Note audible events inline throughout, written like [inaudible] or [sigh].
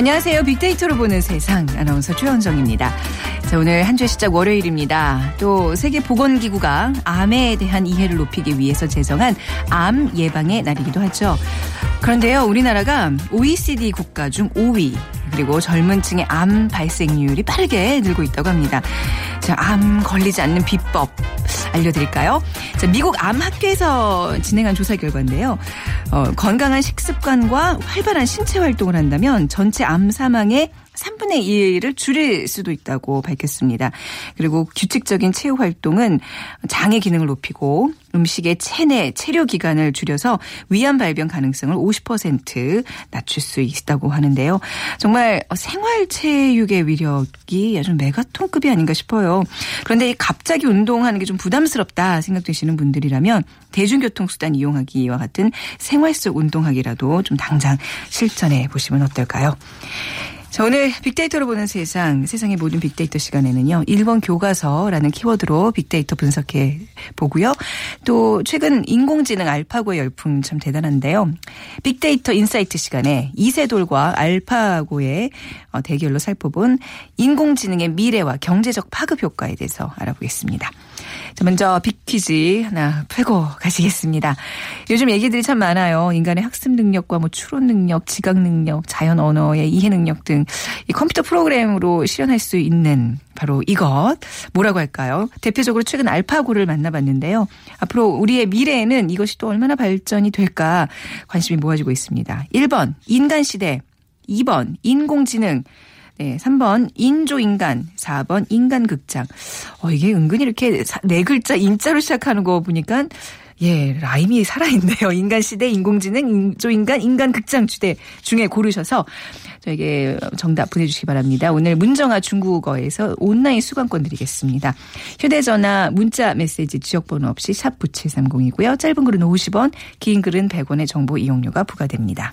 안녕하세요. 빅데이터로 보는 세상 아나운서 최현정입니다. 자, 오늘 한 주의 시작 월요일입니다. 또 세계보건기구가 암에 대한 이해를 높이기 위해서 제정한 암 예방의 날이기도 하죠. 그런데요, 우리나라가 OECD 국가 중 5위 그리고 젊은 층의 암 발생률이 빠르게 늘고 있다고 합니다. 자, 암 걸리지 않는 비법 알려드릴까요? 자, 미국 암학회에서 진행한 조사 결과인데요. 어, 건강한 식습관과 활발한 신체 활동을 한다면 전체 암 사망의 3분의 1을 줄일 수도 있다고 밝혔습니다. 그리고 규칙적인 체육 활동은 장의 기능을 높이고 음식의 체내 체류 기간을 줄여서 위암 발병 가능성을 50% 낮출 수 있다고 하는데요. 정말 생활 체육의 위력이 아주 메가톤급이 아닌가 싶어요. 그런데 갑자기 운동하는 게 좀 부담스럽다 생각되시는 분들이라면 대중교통 수단 이용하기와 같은 생활 속 운동하기라도 좀 당장 실천해 보시면 어떨까요? 자, 오늘 빅데이터로 보는 세상, 세상의 모든 빅데이터 시간에는요, 일본 교과서라는 키워드로 빅데이터 분석해 보고요. 또, 최근 인공지능 알파고의 열풍 참 대단한데요. 빅데이터 인사이트 시간에 이세돌과 알파고의 어, 대결로 살펴본 인공지능의 미래와 경제적 파급 효과에 대해서 알아보겠습니다. 자, 먼저 빅퀴즈 하나 풀고 가시겠습니다. 요즘 얘기들이 참 많아요. 인간의 학습 능력과 뭐 추론 능력, 지각 능력, 자연 언어의 이해 능력 등 이 컴퓨터 프로그램으로 실현할 수 있는 바로 이것 뭐라고 할까요? 대표적으로 최근 알파고를 만나봤는데요. 앞으로 우리의 미래에는 이것이 또 얼마나 발전이 될까 관심이 모아지고 있습니다. 1번 인간 시대, 2번 인공지능, 네, 3번 인조인간, 4번 인간극장. 어, 이게 은근히 이렇게 사- 네 글자 인자로 시작하는 거 보니까 예, 라임이 살아있네요. [laughs] 인간 시대, 인공지능, 인조인간, 인간극장 주대 중에 고르셔서 저에게 정답 보내주시기 바랍니다. 오늘 문정아 중국어에서 온라인 수강권 드리겠습니다. 휴대전화, 문자, 메시지, 지역번호 없이 샵 9730이고요. 짧은 글은 50원, 긴 글은 100원의 정보 이용료가 부과됩니다.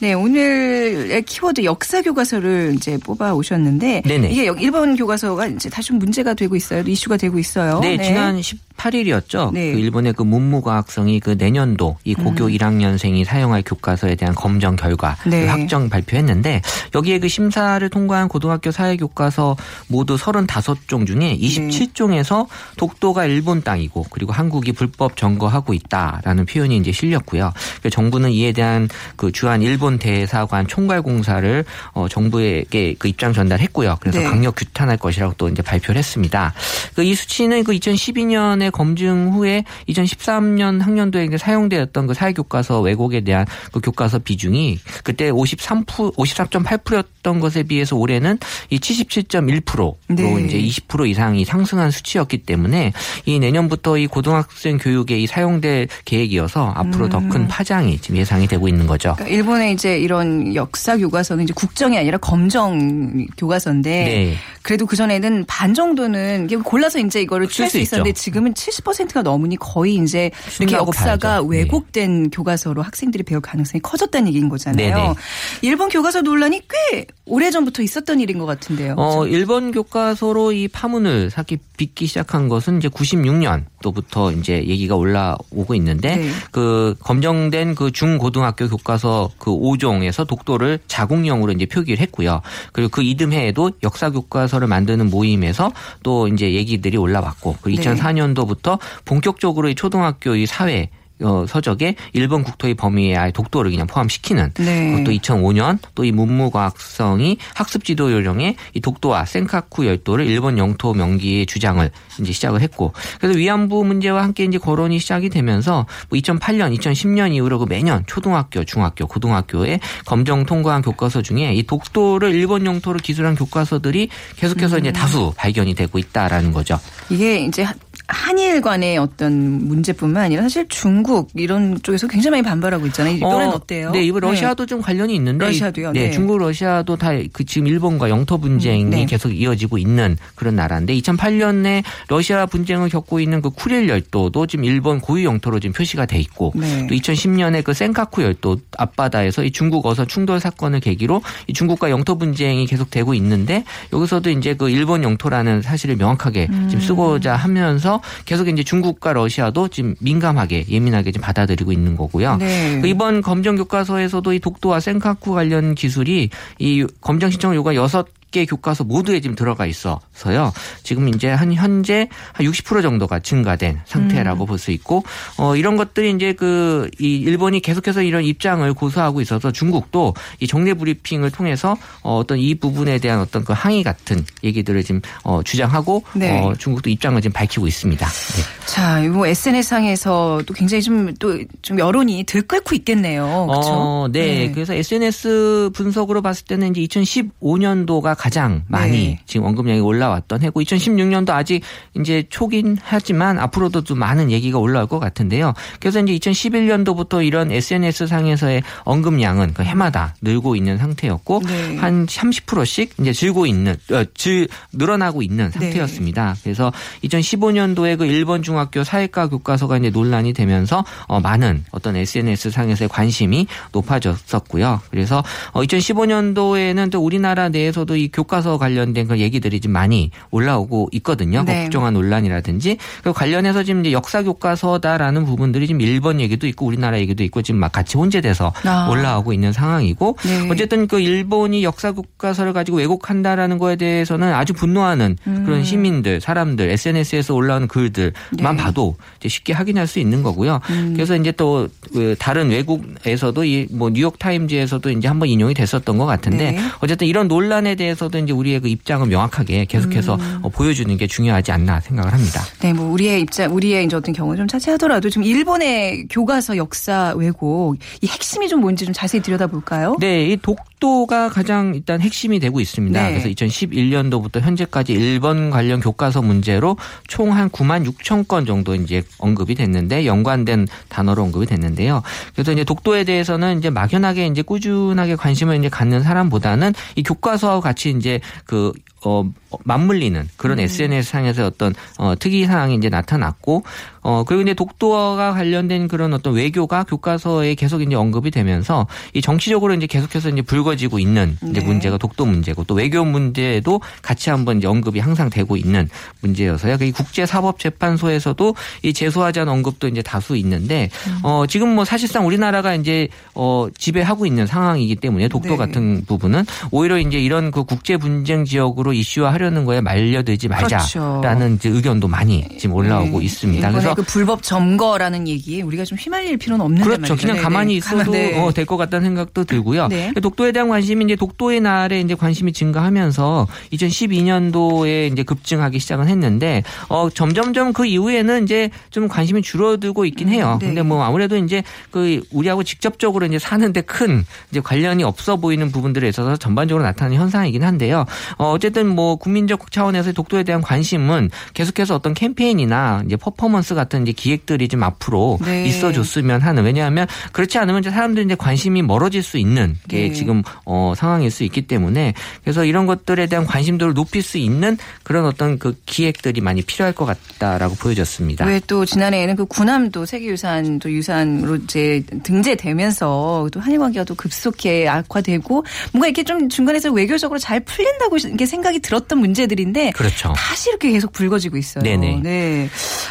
네, 오늘의 키워드 역사 교과서를 이제 뽑아 오셨는데 네네. 이게 역- 일본 교과서가 이제 다시 좀 문제가 되고 있어요. 이슈가 되고 있어요. 네, 지난 18일이었죠. 네. 그 일본의 그 문무과학성이 그 내년도 이 고교 1학년생이 사용할 교과서에 대한 검정 결과 음. 네. 확정 발표했는데 여기에 그 심사를 통과한 고등학교 사회 교과서 모두 35종 중에 27종에서 독도가 일본 땅이고 그리고 한국이 불법 점거하고 있다라는 표현이 이제 실렸고요. 정부는 이에 대한 그 주한 일본 대사관 총괄 공사를 어 정부에게 그 입장 전달했고요. 그래서 네. 강력 규탄할 것이라고 또 이제 발표를 했습니다. 그 이 수치는 그 2012년에 검증 후에 2013년 학년도에 이제 사용되었던 그 사회 교과서 왜곡에 대한 그 교과서 비중이 그때 53% 54.8%였던 것에 비해서 올해는 이 77.1%로 네. 이제 20% 이상이 상승한 수치였기 때문에 이 내년부터 이 고등학생 교육에 이 사용될 계획이어서 앞으로 더큰 파장이 지금 예상이 되고 있는 거죠. 그러니까 일본의 이제 이런 역사 교과서는 이제 국정이 아니라 검정 교과서인데 네. 그래도 그 전에는 반 정도는 골라서 이제 이거를 쓸 취할 수 수 있었는데. 지금은 70%가 넘으니 거의 이제 이렇게 역사가 봐야죠. 네. 왜곡된 교과서로 학생들이 배울 가능성이 커졌다는 얘기인 거잖아요. 네네. 일본 교과서 논란이 꽤 오래 전부터 있었던 일인 것 같은데요. 어, 일본 교과서로 이 파문을 사기 빚기 시작한 것은 이제 96년도부터 이제 얘기가 올라오고 있는데 네. 그 검정된 그 중고등학교 교과서 그 5종에서 독도를 자국령으로 이제 표기를 했고요. 그리고 그 이듬해에도 역사 교과서를 만드는 모임에서 또 이제 얘기들이 올라왔고 그 네. 2004년도 2007년도부터 본격적으로 이 초등학교 이 사회 어, 서적에 일본 국토의 범위에 아예 독도를 그냥 포함시키는 네. 그것도 2005년 또 이 문무과학성이 학습 지도 요령에 이 독도와 센카쿠 열도를 일본 영토 명기의 주장을 이제 시작을 했고 그래서 위안부 문제와 함께 이제 거론이 시작이 되면서 뭐 2008년, 2010년 이후로 그 매년 초등학교, 중학교, 고등학교에 검정 통과한 교과서 중에 이 독도를 일본 영토로 기술한 교과서들이 계속해서 이제 다수 발견이 되고 있다라는 거죠. 이게 이제 한일 간의 어떤 문제뿐만 아니라 사실 중국 이런 쪽에서 굉장히 많이 반발하고 있잖아요. 이번엔 어, 때요 네, 이번 러시아도 좀 관련이 있는데 러시아도요. 네, 네. 중국, 러시아도 다 그 지금 일본과 영토 분쟁이 네. 계속 이어지고 있는 그런 나라인데 2008년에 러시아 분쟁을 겪고 있는 그 쿠릴 열도도 지금 일본 고유 영토로 지금 표시가 돼 있고 네. 또 2010년에 그 센카쿠 열도 앞바다에서 이 중국 어선 충돌 사건을 계기로 이 중국과 영토 분쟁이 계속되고 있는데 여기서도 이제 그 일본 영토라는 사실을 명확하게 음. 지금 쓰고자 하면서 계속 이제 중국과 러시아도 지금 민감하게 예민하게 지금 받아들이고 있는 거고요. 네. 그 이번 검정 교과서에서도 이 독도와 센카쿠 관련 기술이 이 검정 신청 요구가 여섯 개 교과서 모두에 지금 들어가 있어서요. 지금 이제 한 현재 한 60% 정도가 증가된 상태라고 볼수 있고 어 이런 것들이 이제 그 이 일본이 계속해서 이런 입장을 고수하고 있어서 중국도 이 정례 브리핑을 통해서 어 어떤 이 부분에 대한 어떤 그 항의 같은 얘기들을 지금 어 주장하고 네. 어 중국도 입장을 지금 밝히고 있습니다. 네. 자, 이거 SNS상에서 또 굉장히 좀 또좀 여론이 들끓고 있겠네요. 그렇죠? 어, 네. 그래서 SNS 분석으로 봤을 때는 이제 2015년도가 가장 많이 네. 지금 언급량이 올라왔던 해고 2016년도 아직 이제 초긴 하지만 앞으로도 좀 많은 얘기가 올라올 것 같은데요. 그래서 이제 2011년도부터 이런 SNS 상에서의 언급량은 그 해마다 늘고 있는 상태였고 네. 한 30%씩 이제 줄고 있는 어, 줄 늘어나고 있는 네. 상태였습니다. 그래서 2015년도에 그 일본 중학교 사회과 교과서가 이제 논란이 되면서 어, 많은 어떤 SNS 상에서의 관심이 높아졌었고요. 그래서 어, 2015년도에는 또 우리나라 내에서도 이 교과서 관련된 그 얘기들이 좀 많이 올라오고 있거든요. 네. 국정화 논란이라든지 그 관련해서 지금 이제 역사 교과서다라는 부분들이 지금 일본 얘기도 있고 우리나라 얘기도 있고 지금 막 같이 혼재돼서 아. 올라오고 있는 상황이고 네. 어쨌든 그 일본이 역사 교과서를 가지고 왜곡한다라는 거에 대해서는 아주 분노하는 그런 시민들, 사람들, SNS에서 올라오는 글들만 음. 네. 봐도 쉽게 확인할 수 있는 거고요. 그래서 이제 또 그 다른 외국에서도 이 뭐 뉴욕 타임즈에서도 이제 한번 인용이 됐었던 것 같은데 네. 어쨌든 이런 논란에 대해서도 이제 우리의 그 입장을 명확하게 계속해서 음. 어, 보여주는 게 중요하지 않나 생각을 합니다. 네, 뭐 우리의 입장, 우리의 이제 어떤 경우 좀 차치하더라도 좀 일본의 교과서 역사 왜곡 이 핵심이 좀 뭔지 좀 자세히 들여다볼까요? 네, 이 독 도가 가장 일단 핵심이 되고 있습니다. 네. 그래서 2011년도부터 현재까지 일본 관련 교과서 문제로 총 한 9만 6천 건 정도 이제 언급이 됐는데 연관된 단어로 언급이 됐는데요. 그래서 이제 독도에 대해서는 이제 막연하게 이제 꾸준하게 관심을 이제 갖는 사람보다는 이 교과서와 같이 이제 그 어, 맞물리는 그런 SNS 상에서 어떤 어, 특이 사항이 이제 나타났고 어, 그리고 이제 독도와 관련된 그런 어떤 외교가 교과서에 계속 이제 언급이 되면서 이 정치적으로 이제 계속해서 이제 불거지고 있는 이제 네. 문제가 독도 문제고 또 외교 문제도 같이 한번 이제 언급이 항상 되고 있는 문제여서요. 그 국제사법재판소에서도 이 제소하자는 언급도 이제 다수 있는데 어, 지금 뭐 사실상 우리나라가 이제 어, 지배하고 있는 상황이기 때문에 독도 네. 같은 부분은 오히려 이제 이런 그 국제 분쟁 지역으로 이슈화하려는 거에 말려들지 말자라는 이제 의견도 많이 지금 올라오고 네. 있습니다. 그래서 그 불법 점거라는 얘기에 우리가 좀 휘말릴 필요는 없는 그렇죠. 그냥 가만히 있어도 네. 될것 같다는 생각도 들고요. 네. 독도에 대한 관심이 이제 독도의 날에 이제 관심이 증가하면서 2012년도에 이제 급증하기 시작은 했는데 어 점점점 그 이후에는 이제 좀 관심이 줄어들고 있긴 해요. 네. 근데 뭐 아무래도 이제 그 우리하고 직접적으로 이제 사는데 큰 이제 관련이 없어 보이는 부분들에 있어서 전반적으로 나타나는 현상이긴 한데요. 어 어쨌든 뭐 국민적 차원에서 독도에 대한 관심은 계속해서 어떤 캠페인이나 이제 퍼포먼스 같은 이제 기획들이 좀 앞으로 네. 있어줬으면 하는 왜냐하면 그렇지 않으면 이제 사람들이 이제 관심이 멀어질 수 있는 게 네. 지금 어 상황일 수 있기 때문에 그래서 이런 것들에 대한 관심도를 높일 수 있는 그런 어떤 그 기획들이 많이 필요할 것 같다라고 보여졌습니다. 왜 또 지난해에는 그 구남도 세계유산 또 유산으로 이제 등재되면서 또 한일 관계가 또 급속히 악화되고 뭔가 이렇게 좀 중간에서 외교적으로 잘 풀린다고 이렇게 생각 이 들었던 문제들인데 그렇죠. 다시 이렇게 계속 불거지고 있어요. 네네. 네.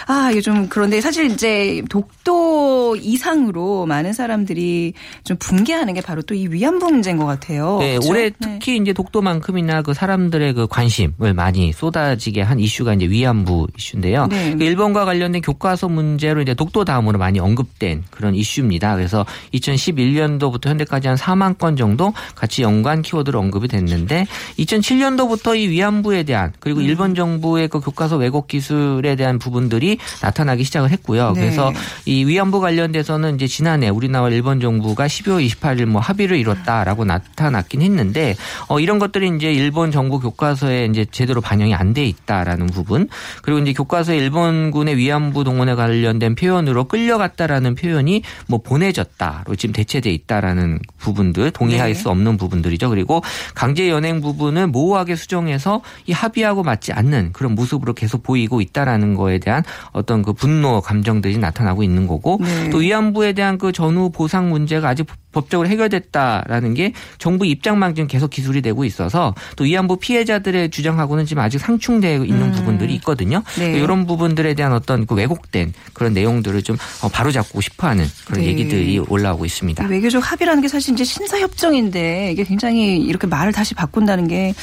아, 이게 좀 그런데 사실 이제 독도 이상으로 많은 사람들이 좀 붕괴하는 게 바로 또 이 위안부 문제인 것 같아요. 네, 그렇죠? 올해 네. 특히 이제 독도만큼이나 그 사람들의 그 관심을 많이 쏟아지게 한 이슈가 이제 위안부 이슈인데요. 네. 그 일본과 관련된 교과서 문제로 이제 독도 다음으로 많이 언급된 그런 이슈입니다. 그래서 2011년도부터 현재까지 한 4만 건 정도 같이 연관 키워드로 언급이 됐는데 2007년도부터 이 위안부에 대한 그리고 음. 일본 정부의 그 교과서 왜곡 기술에 대한 부분들이 나타나기 시작을 했고요. 네. 그래서 이 위안부 관련돼서는 이제 지난해 우리나라 일본 정부가 12월 28일 뭐 합의를 이뤘다라고 나타났긴 했는데 어 이런 것들이 이제 일본 정부 교과서에 이제 제대로 반영이 안 돼 있다라는 부분 그리고 이제 교과서에 일본군의 위안부 동원에 관련된 표현으로 끌려갔다라는 표현이 뭐 보내졌다로 지금 대체돼 있다라는 부분들 동의할 네. 수 없는 부분들이죠. 그리고 강제 연행 부분을 모호하게 수정 해서 이 합의하고 맞지 않는 그런 모습으로 계속 보이고 있다라는 거에 대한 어떤 그 분노 감정들이 나타나고 있는 거고 네. 또 위안부에 대한 그 전후 보상 문제가 아직 법적으로 해결됐다라는 게 정부 입장만 지금 계속 기술이 되고 있어서 또 위안부 피해자들의 주장하고는 지금 아직 상충되어 있는 부분들이 있거든요. 네. 이런 부분들에 대한 어떤 그 왜곡된 그런 내용들을 좀 어, 바로잡고 싶어하는 그런 네. 얘기들이 올라오고 있습니다. 이 외교적 합의라는 게 사실 이제 신사협정인데 이게 굉장히 이렇게 말을 다시 바꾼다는 게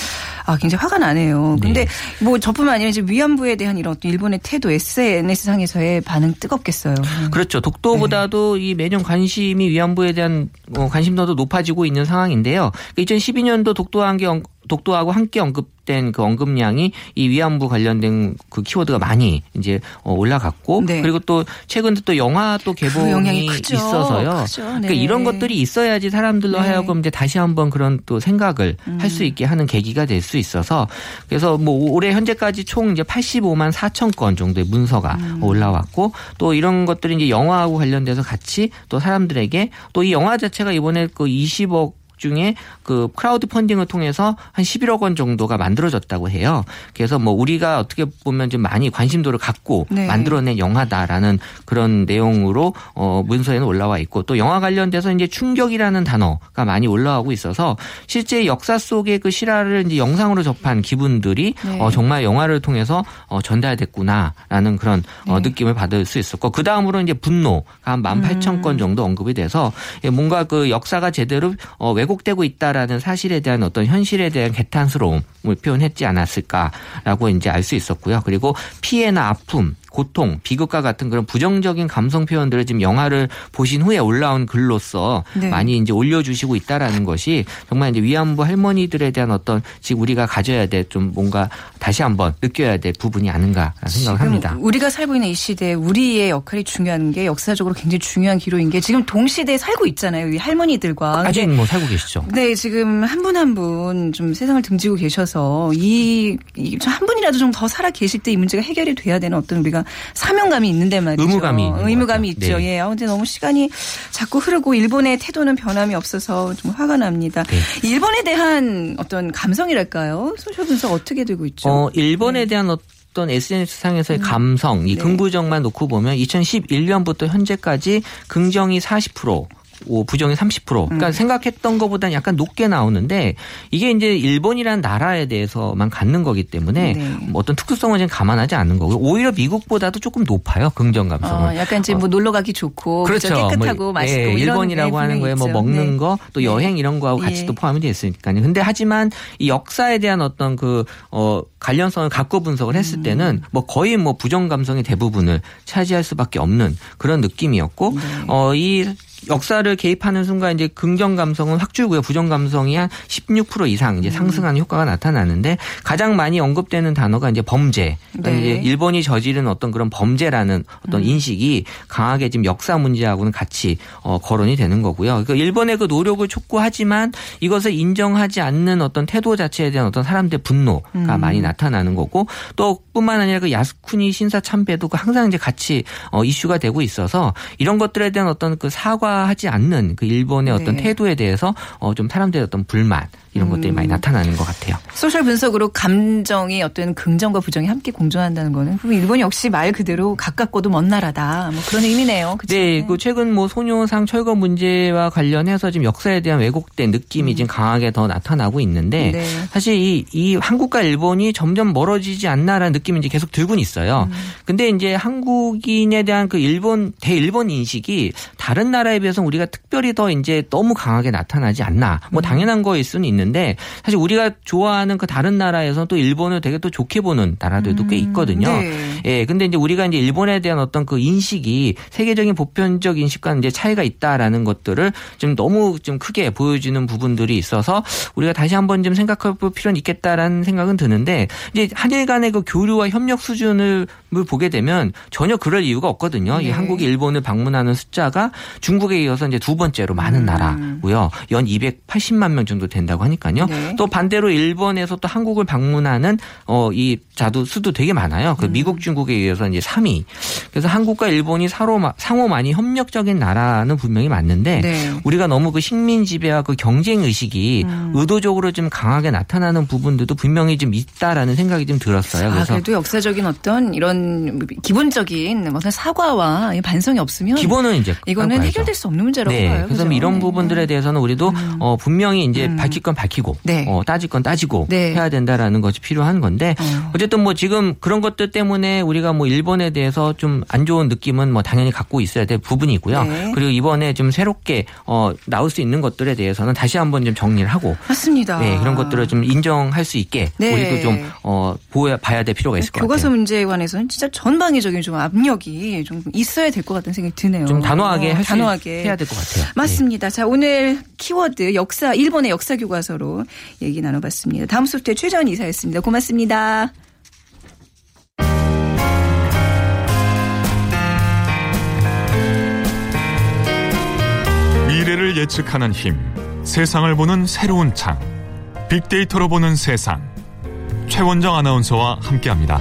아, 굉장히 화가 나네요. 근데 뭐 저뿐만 아니라 이제 위안부에 대한 이런 어떤 일본의 태도 SNS 상에서의 반응 뜨겁겠어요. 그렇죠. 독도보다도 이 매년 관심이 위안부에 대한 어, 관심도도 높아지고 있는 상황인데요. 2012년도 독도와 함께 언- 독도하고 함께 언급된 그 언급량이 이 위안부 관련된 그 키워드가 많이 이제 어, 올라갔고 네. 그리고 또 최근에 또 영화 또그 개봉이 크죠. 있어서요. 크죠. 그러니까 네. 이런 것들이 있어야지 사람들로 네. 음. 하여금 이제 다시 한번 그런 또 생각을 할수 있게 하는 계기가 될 수 있어서 그래서 뭐 올해 현재까지 총 이제 85만 4천 건 정도의 문서가 음. 올라왔고 또 이런 것들이 이제 영화하고 관련돼서 같이 또 사람들에게 또 이 영화 자체가 이번에 그 20억 중에 그 크라우드 펀딩을 통해서 한 11억 원 정도가 만들어졌다고 해요. 그래서 뭐 우리가 어떻게 보면 좀 많이 관심도를 갖고 네. 만들어낸 영화다라는 그런 내용으로 어 문서에는 올라와 있고 또 영화 관련돼서 이제 충격이라는 단어가 많이 올라오고 있어서 실제 역사 속의 그 실화를 이제 영상으로 접한 기분들이 네. 어 정말 영화를 통해서 어 전달됐구나라는 그런 어 네. 느낌을 받을 수 있었고 그 다음으로 이제 분노가 한 18,000건 음. 정도 언급이 돼서 예, 뭔가 그 역사가 제대로 어 왜곡되고 있다라는 사실에 대한 어떤 현실에 대한 개탄스러움을 표현했지 않았을까라고 이제 알 수 있었고요. 그리고 피해나 아픔 고통, 비극과 같은 그런 부정적인 감성 표현들을 지금 영화를 보신 후에 올라온 글로서 네. 많이 이제 올려주시고 있다라는 것이 정말 이제 위안부 할머니들에 대한 어떤 지금 우리가 가져야 될 좀 뭔가 다시 한번 느껴야 될 부분이 아닌가 생각을 합니다. 우리가 살고 있는 이 시대에 우리의 역할이 중요한 게 역사적으로 굉장히 중요한 기로인 게 지금 동시대에 살고 있잖아요. 이 할머니들과. 아직 뭐 살고 계시죠? 네, 지금 한 분 한 분 좀 세상을 등지고 계셔서 이 한 분이라도 좀 더 살아 계실 때 이 문제가 해결이 돼야 되는 어떤 우리가 사명감이 있는데 말이죠. 의무감이 의무감이. 있죠. 네. 예. 아, 근데 너무 시간이 자꾸 흐르고 일본의 태도는 변함이 없어서 좀 화가 납니다. 네. 일본에 대한 어떤 감성이랄까요? 소셜 분석 어떻게 되고 있죠? 어, 일본에 대한 어떤 SNS 상에서의 감성, 이 네. 긍부정만 놓고 보면 2011년부터 현재까지 긍정이 40%. 오, 부정이 30%. 그러니까 음. 생각했던 것보다 약간 높게 나오는데 이게 이제 일본이라는 나라에 대해서만 갖는 거기 때문에 네. 뭐 어떤 특수성을 지금 감안하지 않는 거고 오히려 미국보다도 조금 높아요 긍정 감성은. 어, 약간 이제 뭐 놀러 가기 좋고 그렇죠. 그죠? 깨끗하고 뭐, 맛있고 예, 이런 일본이라고 네, 하는 거에 뭐. 먹는 네. 거또 네. 여행 이런 거하고 같이 예. 또 포함이 되어 있으니까요. 근데 하지만 이 역사에 대한 어떤 그 어, 관련성을 갖고 분석을 했을 음. 때는 뭐 거의 뭐 부정 감성의 대부분을 차지할 수밖에 없는 그런 느낌이었고 네. 어, 이 역사를 개입하는 순간 이제 긍정 감성은 확 줄고요. 부정 감성이 한 16% 이상 음. 이제 상승하는 효과가 나타나는데 가장 많이 언급되는 단어가 이제 범죄. 그러니까 네. 이제 일본이 저지른 어떤 그런 범죄라는 어떤 음. 인식이 강하게 지금 역사 문제하고는 같이 어, 거론이 되는 거고요. 그러니까 일본의 그 노력을 촉구하지만 이것을 인정하지 않는 어떤 태도 자체에 대한 어떤 사람들의 분노가 음. 많이 나타나는 거고 또 뿐만 아니라 그 야스쿠니 신사 참배도 그 항상 이제 같이 어, 이슈가 되고 있어서 이런 것들에 대한 어떤 그 사과하지 않는 그 일본의 어떤 네. 태도에 대해서 어, 좀 사람들의 어떤 불만 이런 것들이 음. 많이 나타나는 것 같아요. 소셜 분석으로 감정의 어떤 긍정과 부정이 함께 공존한다는 거는 일본이 역시 말 그대로 가깝고도 먼 나라다. 뭐 그런 의미네요. 그쵸? 네, 그 최근 뭐 소녀상 철거 문제와 관련해서 지금 역사에 대한 왜곡된 느낌이 지금 강하게 더 나타나고 있는데 네. 사실 이, 이 한국과 일본이 점점 멀어지지 않나라는 느낌이 이제 계속 들고는 있어요. 근데 이제 한국인에 대한 그 일본 대일본 인식이 다른 나라에 비해서 우리가 특별히 더 이제 너무 강하게 나타나지 않나. 뭐 당연한 거일 수는 있는 데 사실 우리가 좋아하는 그 다른 나라에서 또 일본을 되게 또 좋게 보는 나라들도 꽤 있거든요. 네. 예, 근데 이제 우리가 이제 일본에 대한 어떤 그 인식이 세계적인 보편적 인식과는 이제 차이가 있다라는 것들을 좀 너무 좀 크게 보여주는 부분들이 있어서 우리가 다시 한번 좀 생각해 볼 필요는 있겠다라는 생각은 드는데 이제 한일 간의 그 교류와 협력 수준을 보게 되면 전혀 그럴 이유가 없거든요. 이 네. 한국이 일본을 방문하는 숫자가 중국에 이어서 이제 두 번째로 많은 음. 나라고요. 연 280만 명 정도 된다고 하니까 요. 네. 또 반대로 일본에서 또 한국을 방문하는 어 이 자도 수도 되게 많아요. 음. 그 미국, 중국에 이어서 이제 3위. 그래서 한국과 일본이 서로 마- 상호 많이 협력적인 나라는 분명히 맞는데 네. 우리가 너무 그 식민 지배와 그 경쟁 의식이 음. 의도적으로 좀 강하게 나타나는 부분들도 분명히 좀 있다라는 생각이 좀 들었어요. 아, 그래서 그래도 역사적인 어떤 이런 기본적인 어떤 사과와 반성이 없으면 기본은 이제 이거는 해결될 수 없는 문제라고 네. 봐요. 그래서 그죠? 이런 네. 부분들에 대해서는 우리도 어, 분명히 이제 밝힐 건 밝 히고 네. 어, 따질 건 따지고 네. 해야 된다라는 것이 필요한 건데 어. 어쨌든 뭐 지금 그런 것들 때문에 우리가 뭐 일본에 대해서 좀 안 좋은 느낌은 뭐 당연히 갖고 있어야 될 부분이고요. 네. 그리고 이번에 좀 새롭게 어, 나올 수 있는 것들에 대해서는 다시 한번 좀 정리를 하고 맞습니다. 네, 그런 것들을 좀 인정할 수 있게 네. 우리도 좀 어, 보야 봐야 될 필요가 있을 것 교과서 같아요. 문제에 관해서는 진짜 전방위적인 좀 압력이 좀 있어야 될 것 같은 생각이 드네요. 좀 단호하게 어, 할수 단호하게 해야 될 것 같아요. 네. 맞습니다. 자, 오늘 키워드 역사 일본의 역사 교과서 로 얘기 나눠봤습니다. 다음 소프트의 최전 이사였습니다. 고맙습니다. 미래를 예측하는 힘, 세상을 보는 새로운 창, 빅데이터로 보는 세상. 최원정 아나운서와 함께합니다.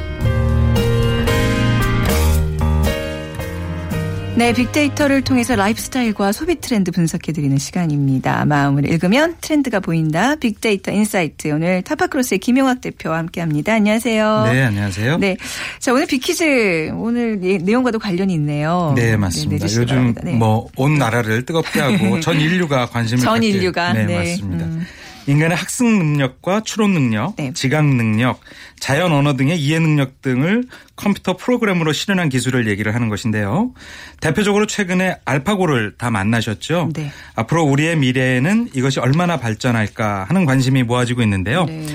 네, 빅데이터를 통해서 라이프스타일과 소비 트렌드 분석해드리는 시간입니다. 마음을 읽으면 트렌드가 보인다. 빅데이터 인사이트. 오늘 타파크로스의 김용학 대표와 함께합니다. 안녕하세요. 네, 안녕하세요. 네. 자, 오늘 빅퀴즈 오늘 예, 내용과도 관련이 있네요. 네, 맞습니다. 내주시기 요즘 바랍니다. 네. 뭐온 나라를 뜨겁게 하고 [laughs] 전 인류가 관심을 전 갖게- 인류가, 네, 네. 맞습니다. 음. 인간의 학습 능력과 추론 능력, 네. 지각 능력, 자연 언어 등의 이해 능력 등을 컴퓨터 프로그램으로 실현한 기술을 얘기를 하는 것인데요. 대표적으로 최근에 알파고를 다 만나셨죠. 네. 앞으로 우리의 미래에는 이것이 얼마나 발전할까 하는 관심이 모아지고 있는데요. 네.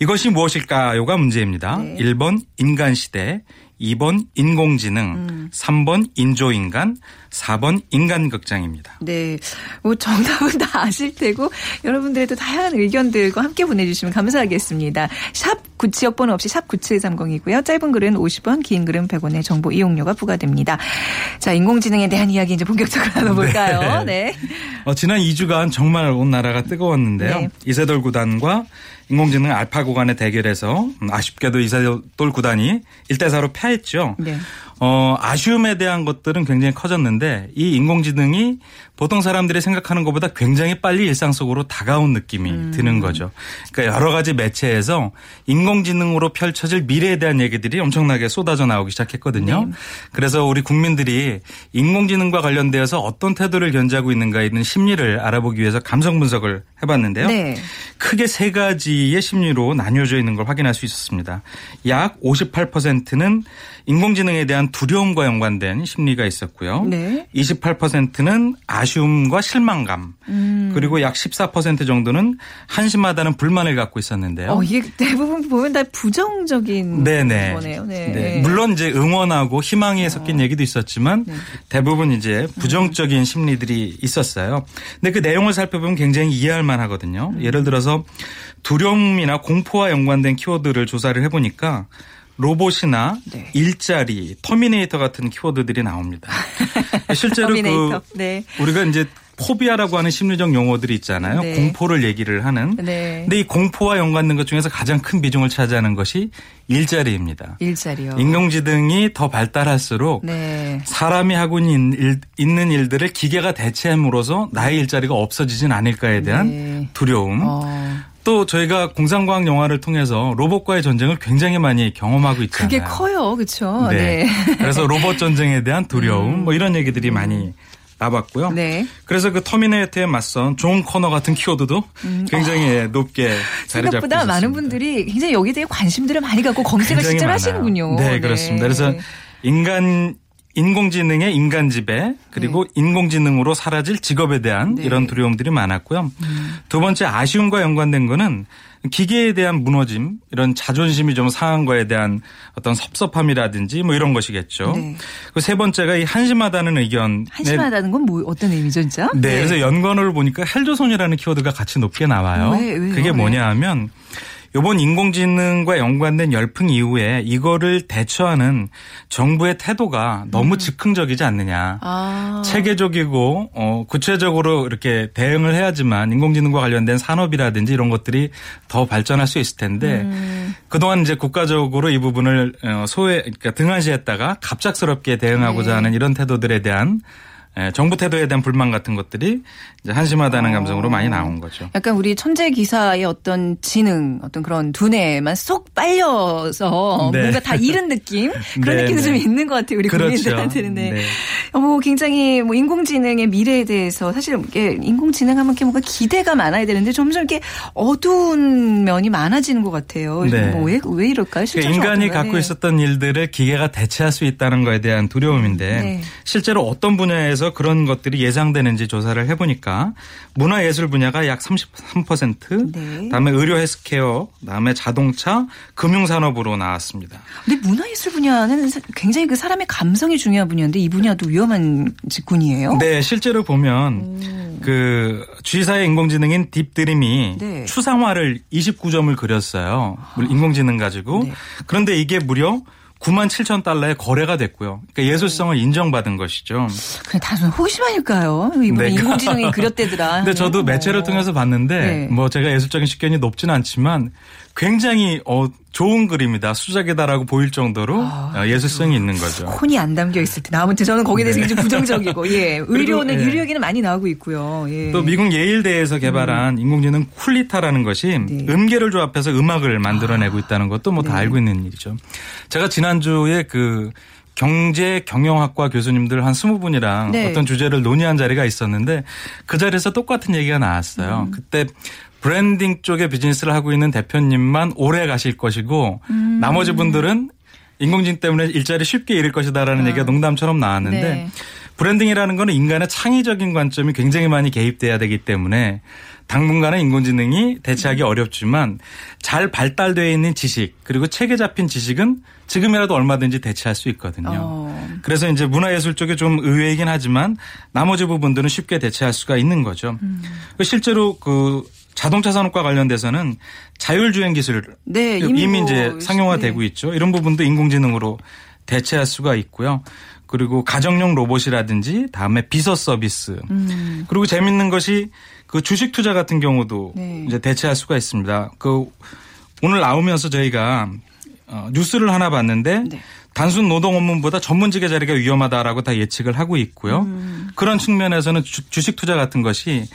이것이 무엇일까요가 문제입니다. 네. 1번 인간 시대, 2번 인공지능, 음. 3번 인조인간, 4번 인간극장입니다. 네. 뭐 정답은 다 아실 테고 여러분들의 또 다양한 의견들과 함께 보내주시면 감사하겠습니다. 샵 구치역 번호 없이 샵 9730이고요. 짧은 글은 50원, 긴 글은 100원의 정보 이용료가 부과됩니다. 자, 인공지능에 대한 이야기 이제 본격적으로 [laughs] 나눠볼까요? 네. 어, 지난 2주간 정말 온 나라가 뜨거웠는데요. 네. 이세돌 구단과 인공지능 알파고 간의 대결에서 음, 아쉽게도 이세돌 구단이 1대4로 패했죠. 네. 어, 아쉬움에 대한 것들은 굉장히 커졌는데 이 인공지능이 보통 사람들이 생각하는 것보다 굉장히 빨리 일상 속으로 다가온 느낌이 음. 드는 거죠. 그러니까 여러 가지 매체에서 인공지능으로 펼쳐질 미래에 대한 얘기들이 엄청나게 쏟아져 나오기 시작했거든요. 네. 그래서 우리 국민들이 인공지능과 관련되어서 어떤 태도를 견지하고 있는가 있는 심리를 알아보기 위해서 감성 분석을 해봤는데요. 네. 크게 세 가지의 심리로 나뉘어져 있는 걸 확인할 수 있었습니다. 약 58%는 인공지능에 대한 두려움과 연관된 심리가 있었고요. 네. 28%는 아쉬움 과 실망감, 음. 그리고 약 14% 정도는 한심하다는 불만을 갖고 있었는데요. 어, 이게 대부분 보면 다 부정적인 네네. 거네요. 네. 네. 물론 이제 응원하고 희망이 섞인 얘기도 있었지만 네. 대부분 이제 부정적인 심리들이 있었어요. 근데 그 내용을 살펴보면 굉장히 이해할 만하거든요. 음. 예를 들어서 두려움이나 공포와 연관된 키워드를 조사를 해보니까 로봇이나 네. 일자리, 터미네이터 같은 키워드들이 나옵니다. [laughs] 실제로 터미네이터. 그 네. 우리가 이제 포비아라고 하는 심리적 용어들이 있잖아요. 네. 공포를 얘기를 하는. 네. 근데 이 공포와 연관된 것 중에서 가장 큰 비중을 차지하는 것이 일자리입니다. 일자리요. 인공지능이 더 발달할수록 네. 사람이 하고 있는, 일, 일들을 기계가 대체함으로써 나의 일자리가 없어지진 않을까에 대한 네. 두려움. 어. 또 저희가 공상과학 영화를 통해서 로봇과의 전쟁을 굉장히 많이 경험하고 있잖아요. 그게 커요. 그렇죠? 네. 그래서 로봇 전쟁에 대한 두려움 뭐 이런 얘기들이 많이 나왔고요. 네. 그래서 그 터미네이터에 맞선 존 코너 같은 키워드도 굉장히 예, 높게 자리 잡고 음. 아. 생각보다 많은. 분들이 굉장히 여기에 대해 관심들을 많이 갖고 검색을 많아요. 하시는군요. 네, 그렇습니다. 그래서 인간 인공지능의 인간 지배 그리고 인공지능으로 사라질 직업에 대한 네. 이런 두려움들이 많았고요. 두 번째 아쉬움과 연관된 거는 기계에 대한 무너짐 이런 자존심이 좀 상한 거에 대한 어떤 섭섭함이라든지 뭐 이런 것이겠죠. 네. 그리고 세 번째가 이 한심하다는 의견. 한심하다는 건 뭐 어떤 의미죠, 진짜? 네, 그래서 연관어를 보니까 헬조선이라는 키워드가 같이 높게 나와요. 왜? 그게 뭐냐 하면 요번 인공지능과 연관된 열풍 이후에 이거를 대처하는 정부의 태도가 너무 즉흥적이지 않느냐. 음. 아. 체계적이고 어 구체적으로 이렇게 대응을 해야지만 인공지능과 관련된 산업이라든지 이런 것들이 더 발전할 수 있을 텐데 음. 그동안 이제 국가적으로 이 부분을 어, 소외 그러니까 등한시했다가 갑작스럽게 대응하고자 네. 하는 이런 태도들에 대한 에, 정부 태도에 대한 불만 같은 것들이 한심하다는 감정으로 많이 나온 거죠. 약간 우리 천재 기사의 어떤 지능, 어떤 그런 두뇌만 쏙 빨려서 네. 뭔가 다 잃은 느낌 [laughs] 그런 네, 느낌도 네. 좀 있는 것 같아요. 우리 그렇죠. 국민들한테는. 네. 네. 어, 뭐 굉장히 뭐 인공지능의 미래에 대해서 사실 이게 인공지능하면 이렇게 뭔가 기대가 많아야 되는데 점점 이렇게 어두운 면이 많아지는 것 같아요. 네. 뭐왜 왜 이럴까요? 그러니까 인간이? 갖고 네. 있었던 일들을 기계가 대체할 수 있다는 거에 대한 두려움인데 네. 실제로 어떤 분야에서 그런 것들이 예상되는지 조사를 해보니까 문화예술 분야가 약 33%, 네. 다음에 의료 헬스케어, 다음에 자동차, 금융산업으로 나왔습니다. 근데 문화예술 분야는 사- 굉장히 그 사람의 감성이 중요한 분야인데 이 분야도 위험한 직군이에요. 네, 실제로 보면 그 G사의 인공지능인 딥드림이 네. 추상화를 29점을 그렸어요. 인공지능 가지고. 네. 그런데 이게 무려 9만 7천 달러에 거래가 됐고요. 그러니까 예술성을 인정받은 것이죠. 그냥 단순 호기심 아닐까요? 이번에 네. 인공지능이 그렸대더라. [laughs] 근데 저도 네. 매체를 어. 통해서 봤는데 네. 뭐 제가 예술적인 식견이 높지는 않지만 굉장히 어 좋은 그림이다 수작이다라고 보일 정도로 아, 어, 예술성이 있는 거죠. 혼이 안 담겨 있을 때 나무한테 저는 거기에 대해서 굉장히 부정적이고 예 [laughs] 의료는 네. 예. 의료 얘기는 많이 나오고 있고요. 예. 또 미국 예일대에서 개발한 인공지능 쿨리타라는 것이 음. 네. 음계를 조합해서 음악을 만들어내고 있다는 것도 뭐다 네. 알고 있는 일이죠. 제가 지난주에 그 경제 경영학과 교수님들 한 스무 분이랑 네. 어떤 주제를 논의한 자리가 있었는데 그 자리에서 똑같은 얘기가 나왔어요. 음. 그때 브랜딩 쪽의 비즈니스를 하고 있는 대표님만 오래 가실 것이고 음. 나머지 분들은 인공지능 때문에 일자리 쉽게 잃을 것이다라는 얘기가 농담처럼 나왔는데 아. 네. 브랜딩이라는 거는 인간의 창의적인 관점이 굉장히 많이 개입돼야 되기 때문에 당분간은 인공지능이 대체하기 어렵지만 잘 발달되어 있는 지식 그리고 책에 잡힌 지식은 지금이라도 얼마든지 대체할 수 있거든요. 어. 그래서 이제 문화예술 쪽에 좀 의외이긴 하지만 나머지 부분들은 쉽게 대체할 수가 있는 거죠. 음. 실제로 그 자동차 산업과 관련돼서는 자율주행 기술 네, 이미, 이제 뭐 상용화되고 네. 있죠. 이런 부분도 인공지능으로 대체할 수가 있고요. 그리고 가정용 로봇이라든지 다음에 비서 서비스 음. 그리고 재밌는 것이 그 주식 투자 같은 경우도 네. 이제 대체할 수가 있습니다. 그 오늘 나오면서 저희가 어, 뉴스를 하나 봤는데 네. 단순 노동 업무보다 전문직의 자리가 위험하다라고 다 예측을 하고 있고요. 음. 그런 측면에서는 주, 주식 투자 같은 것이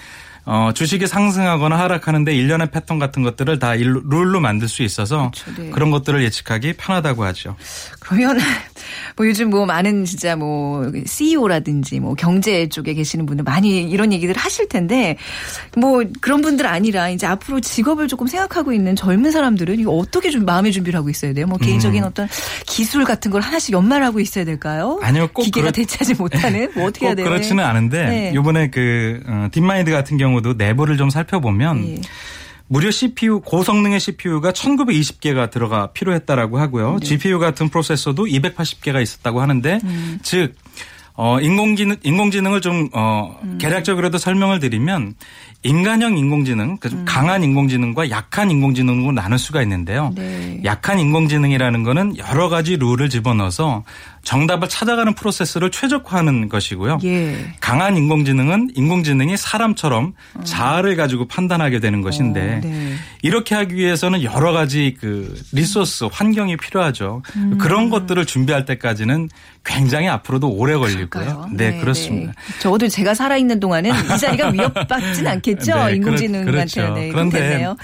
어, 주식이 상승하거나 하락하는데 일련의 패턴 같은 것들을 다 일- 룰로 만들 수 있어서 그렇죠, 네. 그런 것들을 예측하기 편하다고 하죠. 그러면 [laughs] 뭐 요즘 뭐 많은 진짜 뭐 CEO라든지 뭐 경제 쪽에 계시는 분들 많이 이런 얘기들 하실 텐데 뭐 그런 분들 아니라 이제 앞으로 직업을 조금 생각하고 있는 젊은 사람들은 이거 어떻게 좀 마음의 준비를 하고 있어야 돼요? 뭐 개인적인 어떤 기술 같은 걸 하나씩 연말하고 있어야 될까요? 음. 아니요, 꼭 기계가 그렇- 대체하지 못하는 뭐 [laughs] 어떻게 해야 꼭 돼요? 그렇지는 않은데 네. 이번에 그 어, 딥마인드 같은 경우도 내부를 좀 살펴보면 예. 무려 CPU 고성능의 CPU가 1920개가 들어가 필요했다라고 하고요. 네. GPU 같은 프로세서도 280개가 있었다고 하는데 음. 즉 어, 인공지능, 인공지능을 좀, 어, 음. 개략적으로도 설명을 드리면 인간형 인공지능, 그 음. 강한 인공지능과 약한 인공지능으로 나눌 수가 있는데요. 네. 약한 인공지능이라는 거는 여러 가지 룰을 집어넣어서 정답을 찾아가는 프로세스를 최적화하는 것이고요. 예. 강한 인공지능은 인공지능이 사람처럼 자아를 가지고 판단하게 되는 것인데 어, 네. 이렇게 하기 위해서는 여러 가지 그 리소스 환경이 필요하죠. 음. 그런 것들을 준비할 때까지는 굉장히 앞으로도 오래 걸리고요. 그럴까요? 네, 그렇습니다. 네. 적어도 제가 살아있는 동안은 이 자리가 위협받진 [laughs] 않겠죠? 네, 인공지능한테. 그렇죠. 네, 그런데. 어,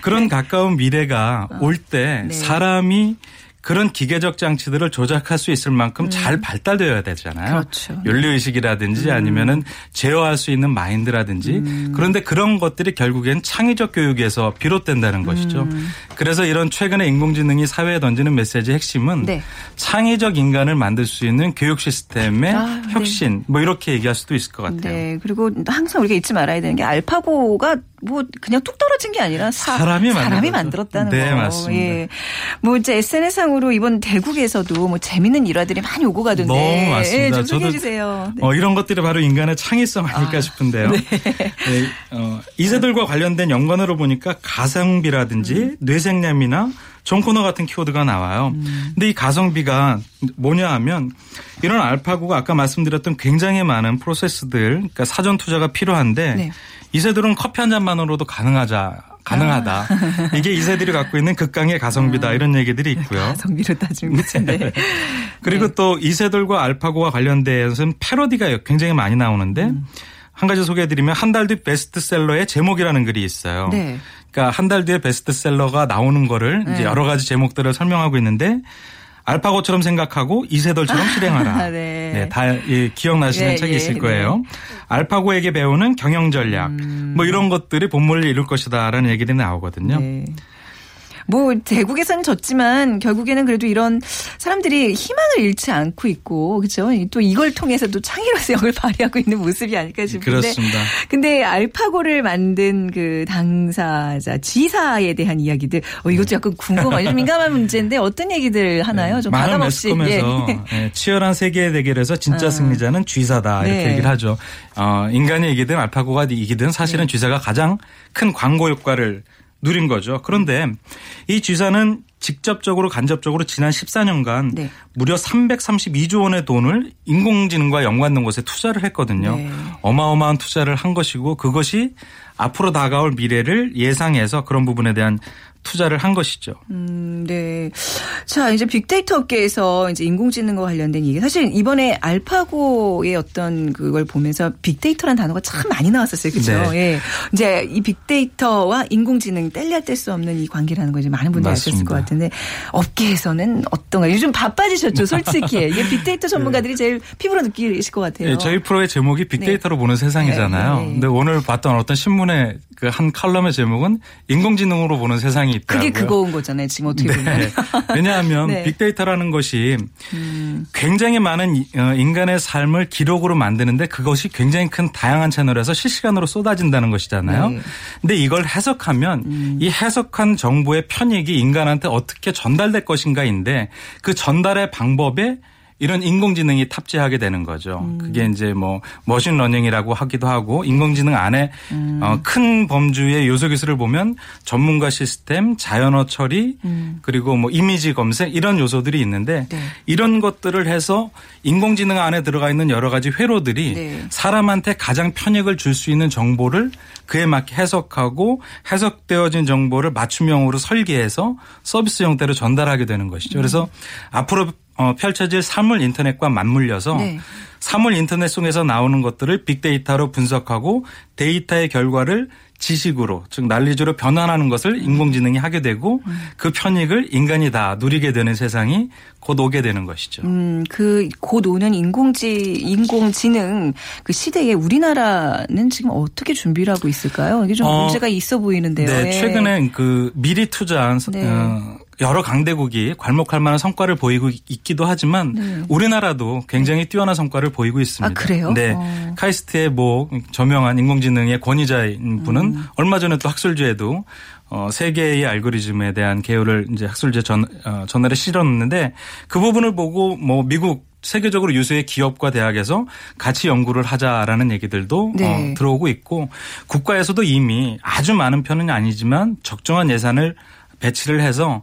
그런 [laughs] 가까운 미래가 올때 네. 사람이 그런 기계적 장치들을 조작할 수 있을 만큼 잘 발달되어야 되잖아요. 그렇죠. 윤리의식이라든지 아니면은 제어할 수 있는 마인드라든지 그런데 그런 것들이 결국엔 창의적 교육에서 비롯된다는 것이죠. 그래서 이런 최근에 인공지능이 사회에 던지는 메시지의 핵심은 네. 창의적 인간을 만들 수 있는 교육 시스템의 아, 네. 혁신 뭐 이렇게 얘기할 수도 있을 것 같아요. 네. 그리고 항상 우리가 잊지 말아야 되는 게 알파고가 뭐 그냥 뚝 떨어진 게 아니라 사, 사람이 만든 거죠. 만들었다는 네, 거. 맞습니다. 예. 뭐 이제 SNS상으로 이번 대국에서도 뭐 재밌는 일화들이 많이 오고 가던데. 너무 맞습니다. 예, 좀 저도 소개해 주세요. 네. 어, 이런 것들이 바로 인간의 창의성 아닐까 싶은데요. 네, 어, 이세돌과 관련된 연관으로 보니까 가성비라든지 음. 뇌생남이나 존코너 같은 키워드가 나와요. 음. 근데 이 가성비가 뭐냐 하면 이런 알파고가 아까 말씀드렸던 굉장히 많은 프로세스들, 그러니까 사전 투자가 필요한데 네. 이세돌은 커피 한 잔만으로도 가능하자. 가능하다. 이게 이세들이 갖고 있는 극강의 가성비다 이런 얘기들이 있고요. 가성비로 따지면 그렇은데 그리고 네. 또 이세돌과 알파고와 관련돼서는 패러디가 굉장히 많이 나오는데 음. 한 가지 소개해드리면 한 달 뒤 베스트셀러의 제목이라는 글이 있어요. 네. 그러니까 한 달 뒤에 베스트셀러가 나오는 거를 이제 네. 여러 가지 제목들을 설명하고 있는데 알파고처럼 생각하고 이세돌처럼 실행하라. [laughs] 네. 다 예, 기억나시는 예, 책이 예, 있을 네. 거예요. 알파고에게 배우는 경영 전략. 음. 뭐 이런 것들이 본물을 이룰 것이다라는 얘기들이 나오거든요. 네. 뭐 대국에서는 졌지만 결국에는 그래도 이런 사람들이 희망을 잃지 않고 있고 그렇죠. 또 이걸 통해서도 창의력을 [laughs] 발휘하고 있는 모습이 아닐까 싶은데. 그렇습니다. 근데 알파고를 만든 그 당사자 지사에 대한 이야기들 어, 이것도 약간 궁금해요. 좀 민감한 문제인데 어떤 얘기들 하나요? 좀 많은. 매스컴에서 예. 예, 치열한 세계의 대결에서 진짜 아. 승리자는 쥐사다 이렇게 네. 얘기를 하죠. 어, 인간이 이기든 알파고가 이기든 네. 사실은 쥐사가 가장 큰 광고 효과를 누린 거죠. 그런데 이 쥐사는 직접적으로 간접적으로 지난 14년간 네. 무려 332조 원의 돈을 인공지능과 연관된 곳에 투자를 했거든요. 네. 어마어마한 투자를 한 것이고 그것이 앞으로 다가올 미래를 예상해서 그런 부분에 대한 투자를 한 것이죠. 음, 네. 자, 이제 빅데이터 업계에서 이제 인공지능과 관련된 얘기. 사실 이번에 알파고의 어떤 그걸 보면서 빅데이터란 단어가 참 많이 나왔었어요. 그죠? 네. 예. 이제 이 빅데이터와 인공지능 뗄래야 뗄 수 없는 이 관계라는 거 이제 많은 분들이 아셨을. 것 같은데 업계에서는 어떤가? 요즘 바빠지셨죠, 솔직히. [laughs] 이게 빅데이터 전문가들이 제일 피부로 느끼실 것 같아요. 예, 저희 프로의 제목이 빅데이터로 보는 세상이잖아요. 네, 네. 근데 오늘 봤던 어떤 신문의 그 한 칼럼의 제목은 인공지능으로 보는 세상이 있더라고요. 그게 그거인 거잖아요. 지금 어떻게 보면. 네. [laughs] 왜냐하면 네. 음. 빅데이터라는 것이 굉장히 많은 이- 어, 인간의 삶을 기록으로 만드는데 그것이 굉장히 큰 다양한 채널에서 실시간으로 쏟아진다는 것이잖아요. 네. 음. 근데 이걸 해석하면 이 해석한 정보의 편익이 인간한테 어떻게 전달될 것인가인데 그 전달의 방법에 이런 인공지능이 탑재하게 되는 거죠. 음. 그게 이제 뭐 machine learning이라고 하기도 하고 인공지능 안에 음. 어, 큰 범주의 요소 기술을 보면 전문가 시스템, 자연어 처리, 음. 그리고 뭐 이미지 검색 이런 요소들이 있는데 네. 이런 것들을 해서 인공지능 안에 들어가 있는 여러 가지 회로들이 네. 사람한테 가장 편익을 줄 수 있는 정보를 그에 맞게 해석하고 해석되어진 정보를 맞춤형으로 설계해서 서비스 형태로 전달하게 되는 것이죠. 그래서 앞으로 어, 펼쳐질 사물 인터넷과 맞물려서 네. 사물 인터넷 속에서 나오는 것들을 빅데이터로 분석하고 데이터의 결과를 지식으로 즉 난리주로 변환하는 것을 인공지능이 하게 되고 그 편익을 인간이 다 누리게 되는 세상이 곧 오게 되는 것이죠. 음, 그, 곧 오는 인공지, 인공지능 그 시대에 우리나라는 지금 어떻게 준비를 하고 있을까요? 이게 좀 어, 문제가 있어 보이는데요. 네, 예. 최근에 그 미리 투자한 네. 어, 여러 강대국이 괄목할 만한 성과를 보이고 있기도 하지만 우리나라도 굉장히 뛰어난 성과를 보이고 있습니다. 네. 아, 그래요? 네. 어. 카이스트의 뭐 저명한 인공지능의 권위자인 분은 음. 얼마 전에 또 학술지에도 어, 세계의 알고리즘에 대한 개요를 이제 학술지 전, 어, 전날에 실었는데 그 부분을 보고 뭐 미국 세계적으로 유수의 기업과 대학에서 같이 연구를 하자라는 얘기들도 네. 어, 들어오고 있고 국가에서도 이미 아주 많은 편은 아니지만 적정한 예산을 배치를 해서 어,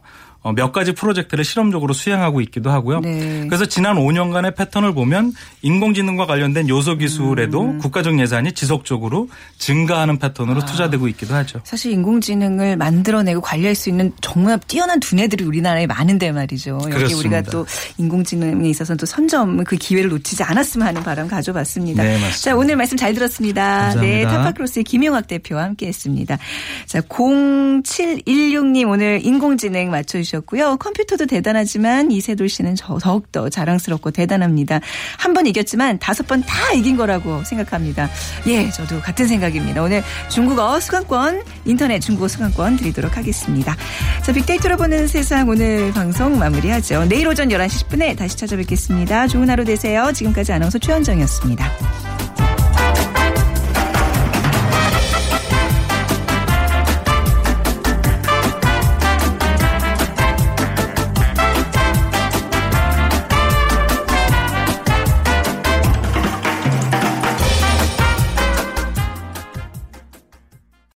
몇 가지 프로젝트를 실험적으로 수행하고 있기도 하고요. 네. 그래서 지난 5년간의 패턴을 보면 인공지능과 관련된 요소 기술에도 음. 국가적 예산이 지속적으로 증가하는 아. 패턴으로 투자되고 있기도 하죠. 사실 인공지능을 만들어내고 관리할 수 있는 정말 뛰어난 두뇌들이 우리나라에 많은데 말이죠. 여기 그렇습니다. 우리가 또 인공지능에 있어서는 또 선점 그 기회를 놓치지 않았으면 하는 바람 가져봤습니다. 네, 맞습니다. 자, 오늘 말씀 잘 들었습니다. 감사합니다. 네, 타파크로스의 김용학 대표와 함께 했습니다. 자, 0716님 오늘 인공지능 맞춰주셨 고 이기셨고요. 컴퓨터도 대단하지만 이세돌 씨는 저- 더욱더 자랑스럽고 대단합니다. 한 번 이겼지만 다섯 번 다 이긴 거라고 생각합니다. 예, 저도 같은 생각입니다. 오늘 중국어 수강권, 인터넷 중국어 수강권 드리도록 하겠습니다. 자, 빅데이터로 보는 세상 오늘 방송 마무리하죠. 내일 오전 11시 10분에 다시 찾아뵙겠습니다. 좋은 하루 되세요. 지금까지 아나운서 최현정이었습니다.